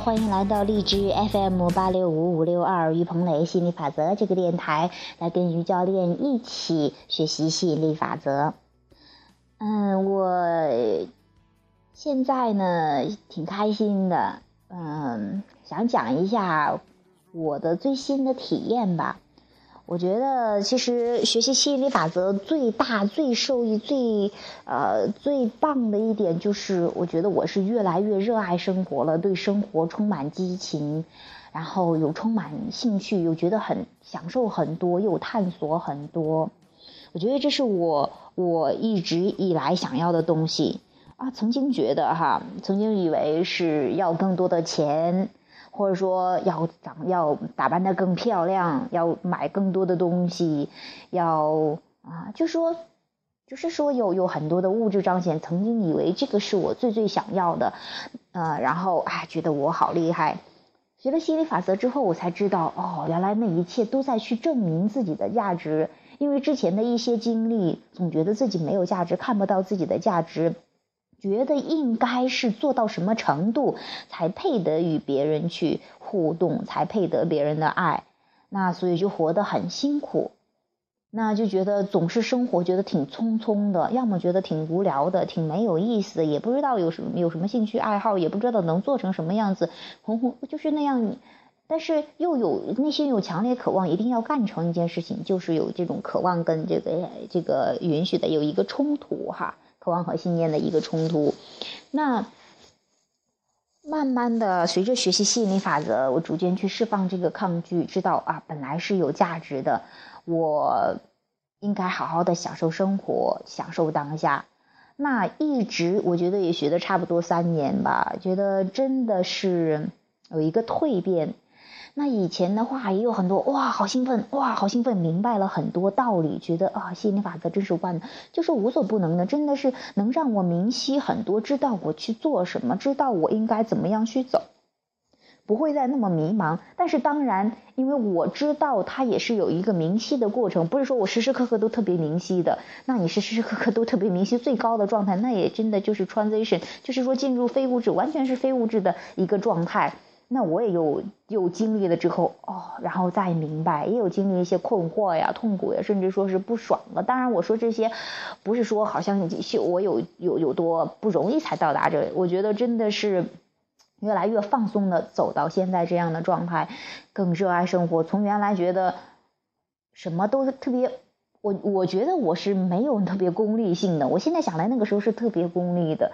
欢迎来到荔枝 FM 八六五五六二于鹏雷心理法则这个电台，来跟于教练一起学习吸引力法则。嗯，我现在呢挺开心的，嗯，想讲一下我的最新的体验吧。我觉得其实学习吸引力法则最大、最受益、最呃最棒的一点就是，我觉得我是越来越热爱生活了，对生活充满激情，然后有充满兴趣，又觉得很享受很多，又探索很多。我觉得这是我我一直以来想要的东西啊。曾经觉得哈，曾经以为是要更多的钱。或者说要长要打扮的更漂亮，要买更多的东西，要啊，就说，就是说有有很多的物质彰显。曾经以为这个是我最最想要的，呃，然后哎，觉得我好厉害。学了心理法则之后，我才知道哦，原来那一切都在去证明自己的价值。因为之前的一些经历，总觉得自己没有价值，看不到自己的价值。觉得应该是做到什么程度才配得与别人去互动，才配得别人的爱，那所以就活得很辛苦，那就觉得总是生活觉得挺匆匆的，要么觉得挺无聊的，挺没有意思，也不知道有什么有什么兴趣爱好，也不知道能做成什么样子，红红就是那样，但是又有内心有强烈渴望，一定要干成一件事情，就是有这种渴望跟这个这个允许的有一个冲突哈。渴望和信念的一个冲突，那慢慢的随着学习吸引力法则，我逐渐去释放这个抗拒，知道啊，本来是有价值的，我应该好好的享受生活，享受当下。那一直我觉得也学的差不多三年吧，觉得真的是有一个蜕变。那以前的话也有很多哇，好兴奋哇，好兴奋，明白了很多道理，觉得啊，吸引力法则真是万能，就是无所不能的，真的是能让我明晰很多，知道我去做什么，知道我应该怎么样去走，不会再那么迷茫。但是当然，因为我知道它也是有一个明晰的过程，不是说我时时刻刻都特别明晰的。那你是时时刻刻都特别明晰最高的状态，那也真的就是 transition，就是说进入非物质，完全是非物质的一个状态。那我也有有经历了之后哦，然后再明白，也有经历一些困惑呀、痛苦呀，甚至说是不爽的。当然，我说这些不是说好像我有有有多不容易才到达这里，我觉得真的是越来越放松的走到现在这样的状态，更热爱生活。从原来觉得什么都特别，我我觉得我是没有特别功利性的，我现在想来那个时候是特别功利的。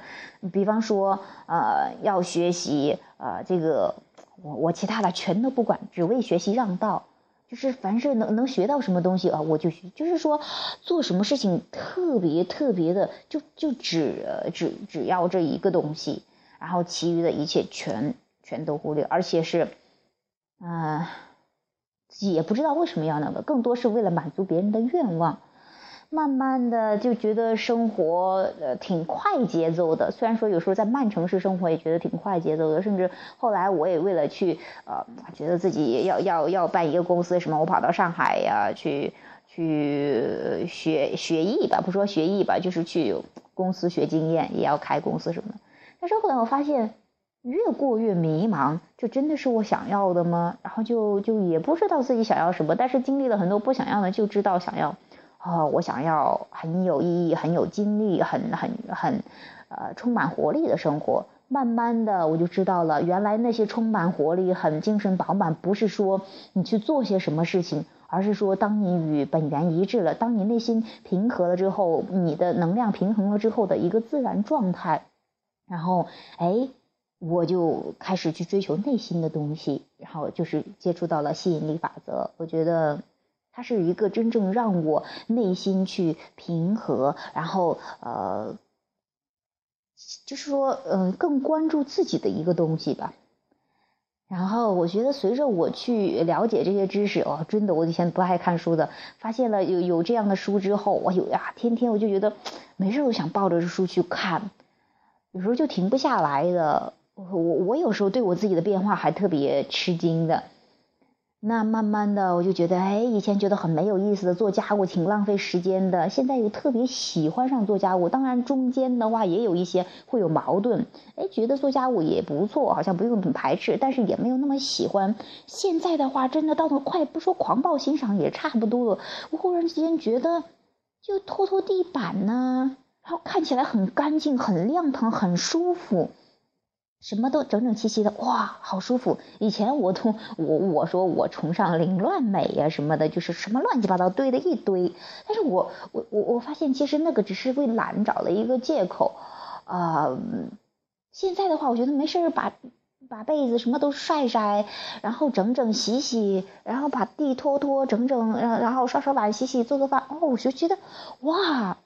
比方说，呃，要学习。啊，这个我我其他的全都不管，只为学习让道。就是凡是能能学到什么东西啊，我就。就是说做什么事情特别特别的，就就只只只要这一个东西，然后其余的一切全全都忽略，而且是，嗯，也不知道为什么要那个，更多是为了满足别人的愿望。慢慢的就觉得生活呃挺快节奏的，虽然说有时候在慢城市生活也觉得挺快节奏的，甚至后来我也为了去呃觉得自己要要要办一个公司什么，我跑到上海呀去去学学艺吧，不说学艺吧，就是去公司学经验，也要开公司什么的。但是后来我发现越过越迷茫，这真的是我想要的吗？然后就就也不知道自己想要什么，但是经历了很多不想要的，就知道想要。哦，我想要很有意义、很有精力、很很很，呃，充满活力的生活。慢慢的，我就知道了，原来那些充满活力、很精神饱满，不是说你去做些什么事情，而是说当你与本源一致了，当你内心平和了之后，你的能量平衡了之后的一个自然状态。然后，哎，我就开始去追求内心的东西，然后就是接触到了吸引力法则。我觉得。它是一个真正让我内心去平和，然后呃，就是说嗯，更关注自己的一个东西吧。然后我觉得随着我去了解这些知识，哦，真的，我以前不爱看书的，发现了有有这样的书之后，我有呀，天天我就觉得没事我想抱着书去看，有时候就停不下来的。我我有时候对我自己的变化还特别吃惊的。那慢慢的，我就觉得，哎，以前觉得很没有意思的做家务挺浪费时间的，现在又特别喜欢上做家务。当然中间的话也有一些会有矛盾，哎，觉得做家务也不错，好像不用很排斥，但是也没有那么喜欢。现在的话，真的到了快不说狂暴欣赏也差不多了。我忽然之间觉得，就拖拖地板呢，然后看起来很干净、很亮堂、很舒服。什么都整整齐齐的，哇，好舒服！以前我都我我说我崇尚凌乱美呀什么的，就是什么乱七八糟堆的一堆。但是我我我我发现其实那个只是为懒找了一个借口啊。现在的话，我觉得没事把把被子什么都晒晒，然后整整洗洗，然后把地拖拖整整，然然后刷刷碗、洗洗、做做饭。哦，我就觉得哇。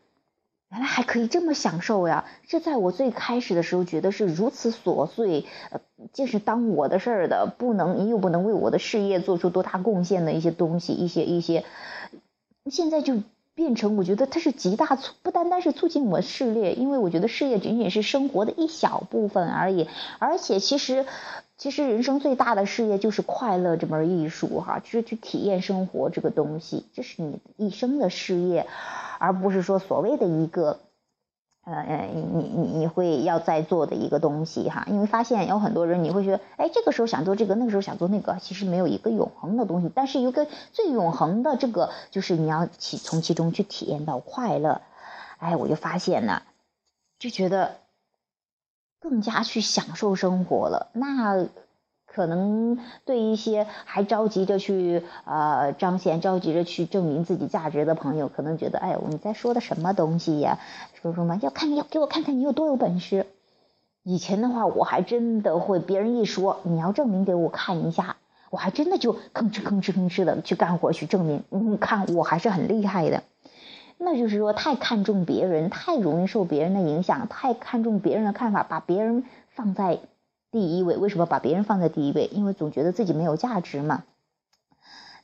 原来还可以这么享受呀！这在我最开始的时候觉得是如此琐碎，呃，就是当我的事儿的，不能又不能为我的事业做出多大贡献的一些东西，一些一些，现在就变成我觉得它是极大促，不单单是促进我事业，因为我觉得事业仅仅是生活的一小部分而已，而且其实，其实人生最大的事业就是快乐这门艺术哈，就是去体验生活这个东西，这是你一生的事业。而不是说所谓的一个，呃，你你你会要在做的一个东西哈，因为发现有很多人你会觉得，哎，这个时候想做这个，那个时候想做那个，其实没有一个永恒的东西，但是有个最永恒的这个，就是你要其从其中去体验到快乐，哎，我就发现呢，就觉得更加去享受生活了，那。可能对一些还着急着去呃彰显、着急着去证明自己价值的朋友，可能觉得，哎，你在说的什么东西呀？说什么要看要给我看看你有多有本事。以前的话，我还真的会，别人一说你要证明给我看一下，我还真的就吭哧吭哧吭哧的去干活去证明，你看我还是很厉害的。那就是说，太看重别人，太容易受别人的影响，太看重别人的看法，把别人放在。第一位，为什么把别人放在第一位？因为总觉得自己没有价值嘛。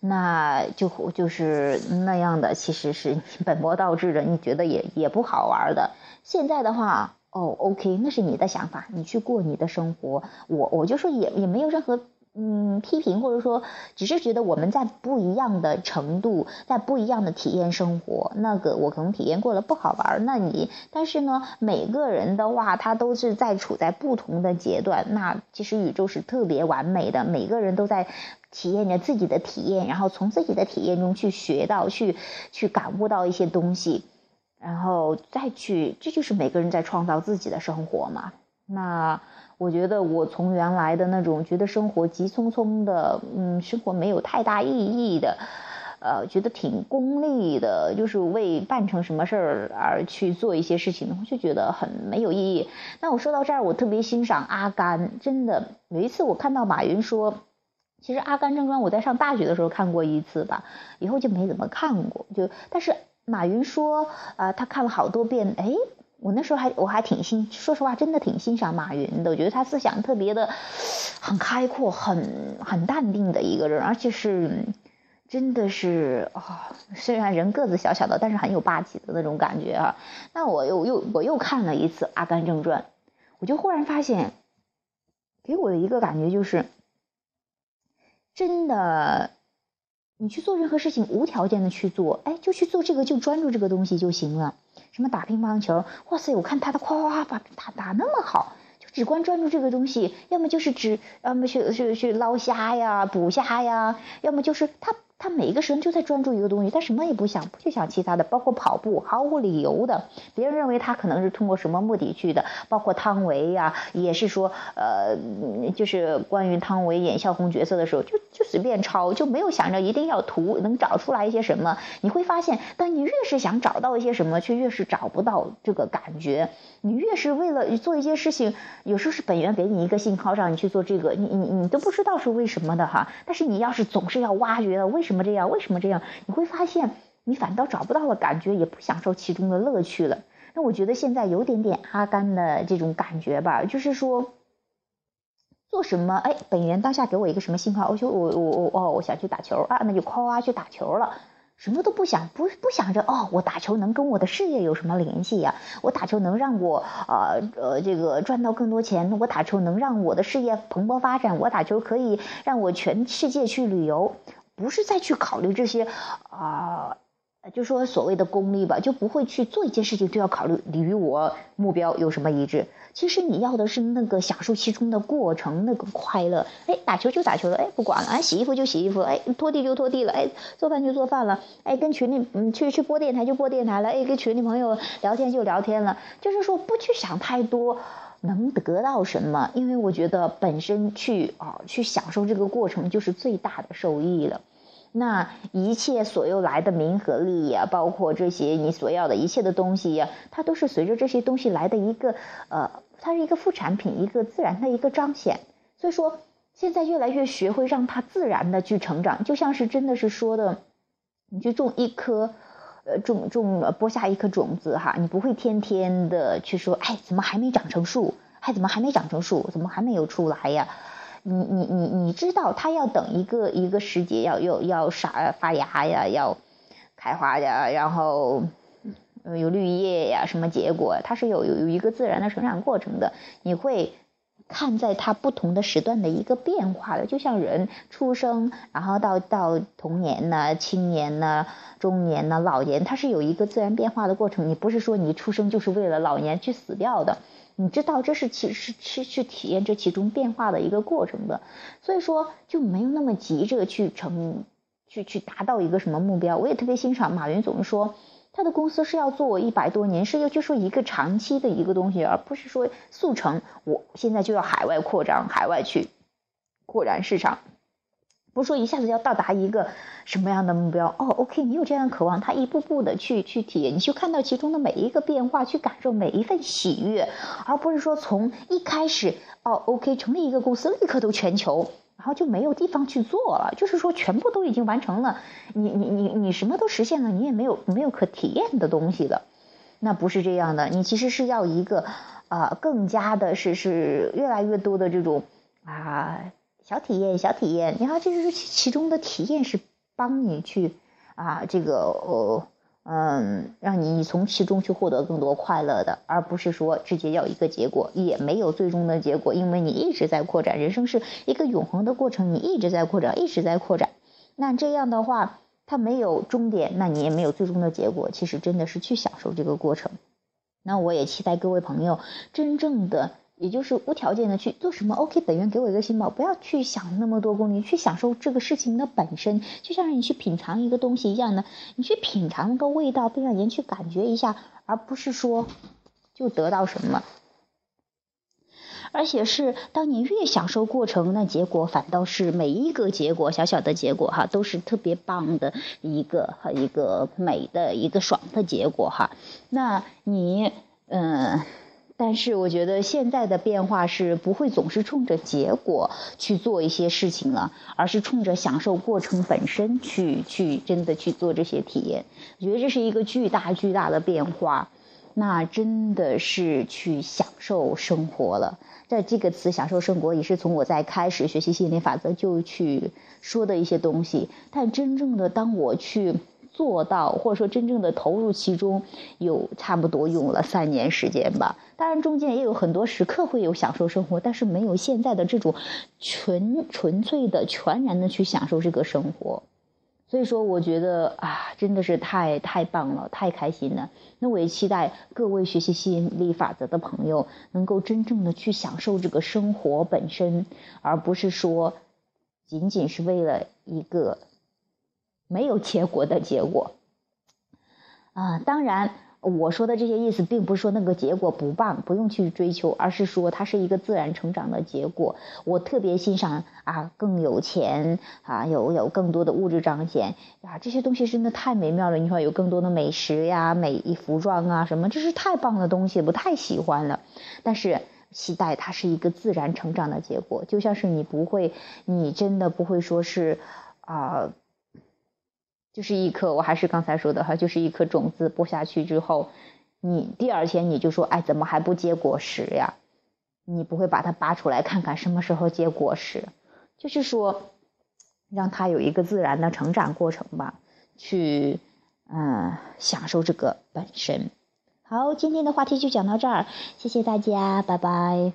那就就是那样的，其实是本末倒置的，你觉得也也不好玩的。现在的话，哦，OK，那是你的想法，你去过你的生活。我我就说也也没有任何。嗯，批评或者说，只是觉得我们在不一样的程度，在不一样的体验生活。那个我可能体验过了不好玩，那你但是呢，每个人的话，他都是在处在不同的阶段。那其实宇宙是特别完美的，每个人都在体验着自己的体验，然后从自己的体验中去学到、去去感悟到一些东西，然后再去，这就是每个人在创造自己的生活嘛。那。我觉得我从原来的那种觉得生活急匆匆的，嗯，生活没有太大意义的，呃，觉得挺功利的，就是为办成什么事儿而去做一些事情，我就觉得很没有意义。那我说到这儿，我特别欣赏阿甘，真的有一次我看到马云说，其实《阿甘正传》我在上大学的时候看过一次吧，以后就没怎么看过，就但是马云说啊，他看了好多遍，哎。我那时候还我还挺欣，说实话，真的挺欣赏马云的。我觉得他思想特别的很开阔，很很淡定的一个人，而且是真的是啊，虽然人个子小小的，但是很有霸气的那种感觉啊。那我又又我又看了一次《阿甘正传》，我就忽然发现，给我的一个感觉就是，真的。你去做任何事情，无条件的去做，哎，就去做这个，就专注这个东西就行了。什么打乒乓球，哇塞，我看他的夸夸夸把打打那么好，就只关专注这个东西，要么就是只，要么去去去捞虾呀、捕虾呀，要么就是他。他每一个时间就在专注一个东西，他什么也不想，不去想其他的，包括跑步，毫无理由的。别人认为他可能是通过什么目的去的，包括汤唯呀，也是说，呃，就是关于汤唯演萧红角色的时候，就就随便抄，就没有想着一定要图能找出来一些什么。你会发现，当你越是想找到一些什么，却越是找不到这个感觉。你越是为了做一些事情，有时候是本源给你一个信号，让你去做这个，你你你都不知道是为什么的哈。但是你要是总是要挖掘的为什什么这样？为什么这样？你会发现，你反倒找不到了感觉，也不享受其中的乐趣了。那我觉得现在有点点阿甘的这种感觉吧，就是说，做什么？哎，本源当下给我一个什么信号？我就我我我哦，我想去打球啊，那就夸夸去打球了。什么都不想，不不想着哦，我打球能跟我的事业有什么联系呀？我打球能让我呃呃这个赚到更多钱，我打球能让我的事业蓬勃发展，我打球可以让我全世界去旅游，不是再去考虑这些啊。就说所谓的功利吧，就不会去做一件事情就要考虑你与我目标有什么一致。其实你要的是那个享受其中的过程，那个快乐。哎，打球就打球了，哎，不管了，哎，洗衣服就洗衣服，哎，拖地就拖地了，哎，做饭就做饭了，哎，跟群里嗯去去播电台就播电台了，哎，跟群里朋友聊天就聊天了。就是说不去想太多能得到什么，因为我觉得本身去啊去享受这个过程就是最大的受益了。那一切所有来的名和利呀，包括这些你所要的一切的东西呀，它都是随着这些东西来的一个呃，它是一个副产品，一个自然的一个彰显。所以说，现在越来越学会让它自然的去成长，就像是真的是说的，你去种一颗，呃，种种播下一颗种子哈，你不会天天的去说，哎，怎么还没长成树？哎怎么还没长成树？怎么还没有出来呀？你你你你知道，它要等一个一个时节，要要要啥发芽呀，要开花呀，然后有绿叶呀，什么结果，它是有有有一个自然的成长过程的。你会看在它不同的时段的一个变化的，就像人出生，然后到到童年呢、青年呢、中年呢、老年，它是有一个自然变化的过程。你不是说你出生就是为了老年去死掉的。你知道这是其实是去体验这其中变化的一个过程的，所以说就没有那么急着去成，去去达到一个什么目标。我也特别欣赏马云总是说，他的公司是要做一百多年，是要就说一个长期的一个东西，而不是说速成。我现在就要海外扩张，海外去扩展市场。不是说一下子要到达一个什么样的目标哦，OK，你有这样的渴望，他一步步的去去体验，你去看到其中的每一个变化，去感受每一份喜悦，而不是说从一开始哦，OK，成立一个公司立刻都全球，然后就没有地方去做了，就是说全部都已经完成了，你你你你什么都实现了，你也没有没有可体验的东西的，那不是这样的，你其实是要一个啊，更加的是是越来越多的这种啊。小体验，小体验，然后这就是其中的体验是帮你去啊，这个呃嗯，让你从其中去获得更多快乐的，而不是说直接要一个结果，也没有最终的结果，因为你一直在扩展，人生是一个永恒的过程，你一直在扩展，一直在扩展。那这样的话，它没有终点，那你也没有最终的结果。其实真的是去享受这个过程。那我也期待各位朋友真正的。也就是无条件的去做什么，OK，本源给我一个心宝，不要去想那么多功利，去享受这个事情的本身，就像是你去品尝一个东西一样的，你去品尝那个味道，并让人去感觉一下，而不是说就得到什么。而且是当你越享受过程，那结果反倒是每一个结果，小小的结果哈，都是特别棒的一个和一个美的一个爽的结果哈。那你嗯。但是我觉得现在的变化是不会总是冲着结果去做一些事情了，而是冲着享受过程本身去去真的去做这些体验。我觉得这是一个巨大巨大的变化，那真的是去享受生活了。在这个词“享受生活”也是从我在开始学习心理法则就去说的一些东西，但真正的当我去。做到，或者说真正的投入其中，有差不多用了三年时间吧。当然中间也有很多时刻会有享受生活，但是没有现在的这种纯纯粹的、全然的去享受这个生活。所以说，我觉得啊，真的是太太棒了，太开心了。那我也期待各位学习吸引力法则的朋友，能够真正的去享受这个生活本身，而不是说仅仅是为了一个。没有结果的结果，啊，当然我说的这些意思，并不是说那个结果不棒，不用去追求，而是说它是一个自然成长的结果。我特别欣赏啊，更有钱啊，有有更多的物质彰显啊，这些东西真的太美妙了。你说有更多的美食呀、美服装啊什么，这是太棒的东西，我太喜欢了。但是期待它是一个自然成长的结果，就像是你不会，你真的不会说是啊。就是一颗，我还是刚才说的哈，就是一颗种子播下去之后，你第二天你就说，哎，怎么还不结果实呀？你不会把它拔出来看看什么时候结果实？就是说，让它有一个自然的成长过程吧。去嗯享受这个本身。好，今天的话题就讲到这儿，谢谢大家，拜拜。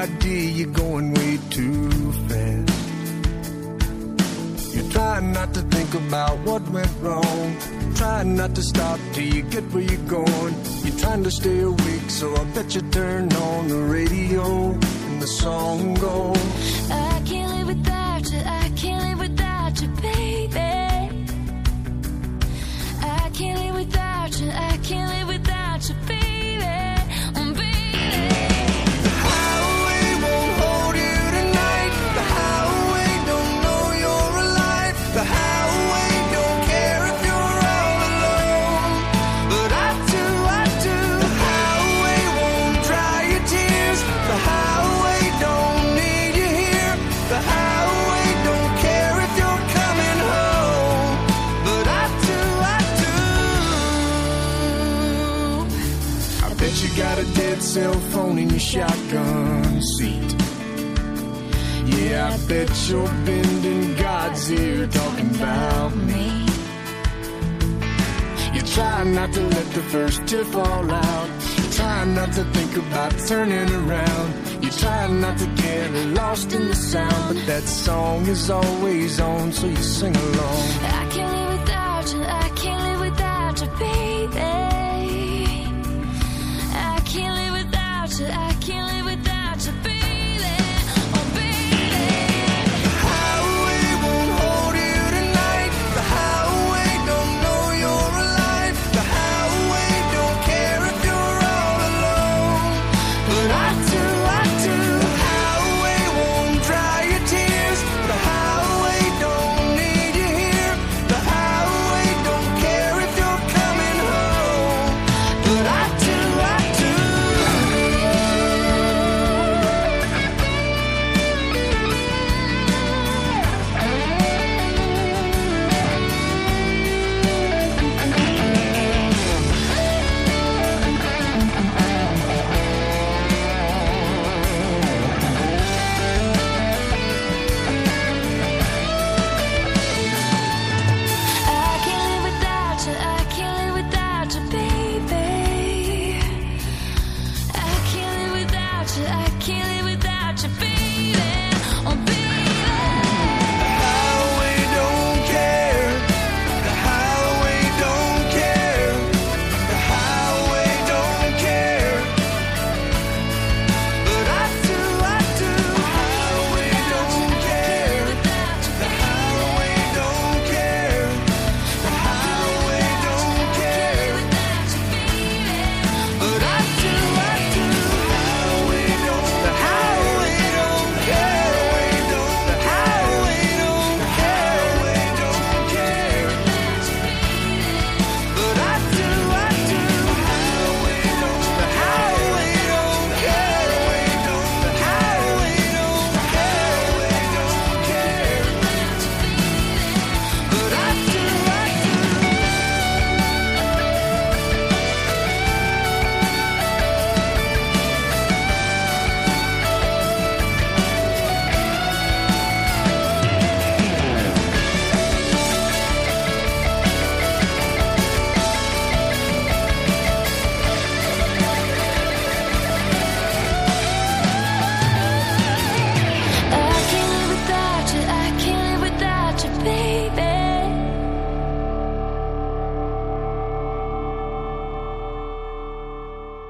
Idea you're going way too fast. You're trying not to think about what went wrong. Trying not to stop till you get where you're going. You're trying to stay awake, so I bet you turn on the radio and the song goes. I bet you got a dead cell phone in your shotgun seat. Yeah, I bet you're bending God's ear talking about me. You try not to let the first tear fall out. You try not to think about turning around. You try not to get lost in the sound, but that song is always on, so you sing along.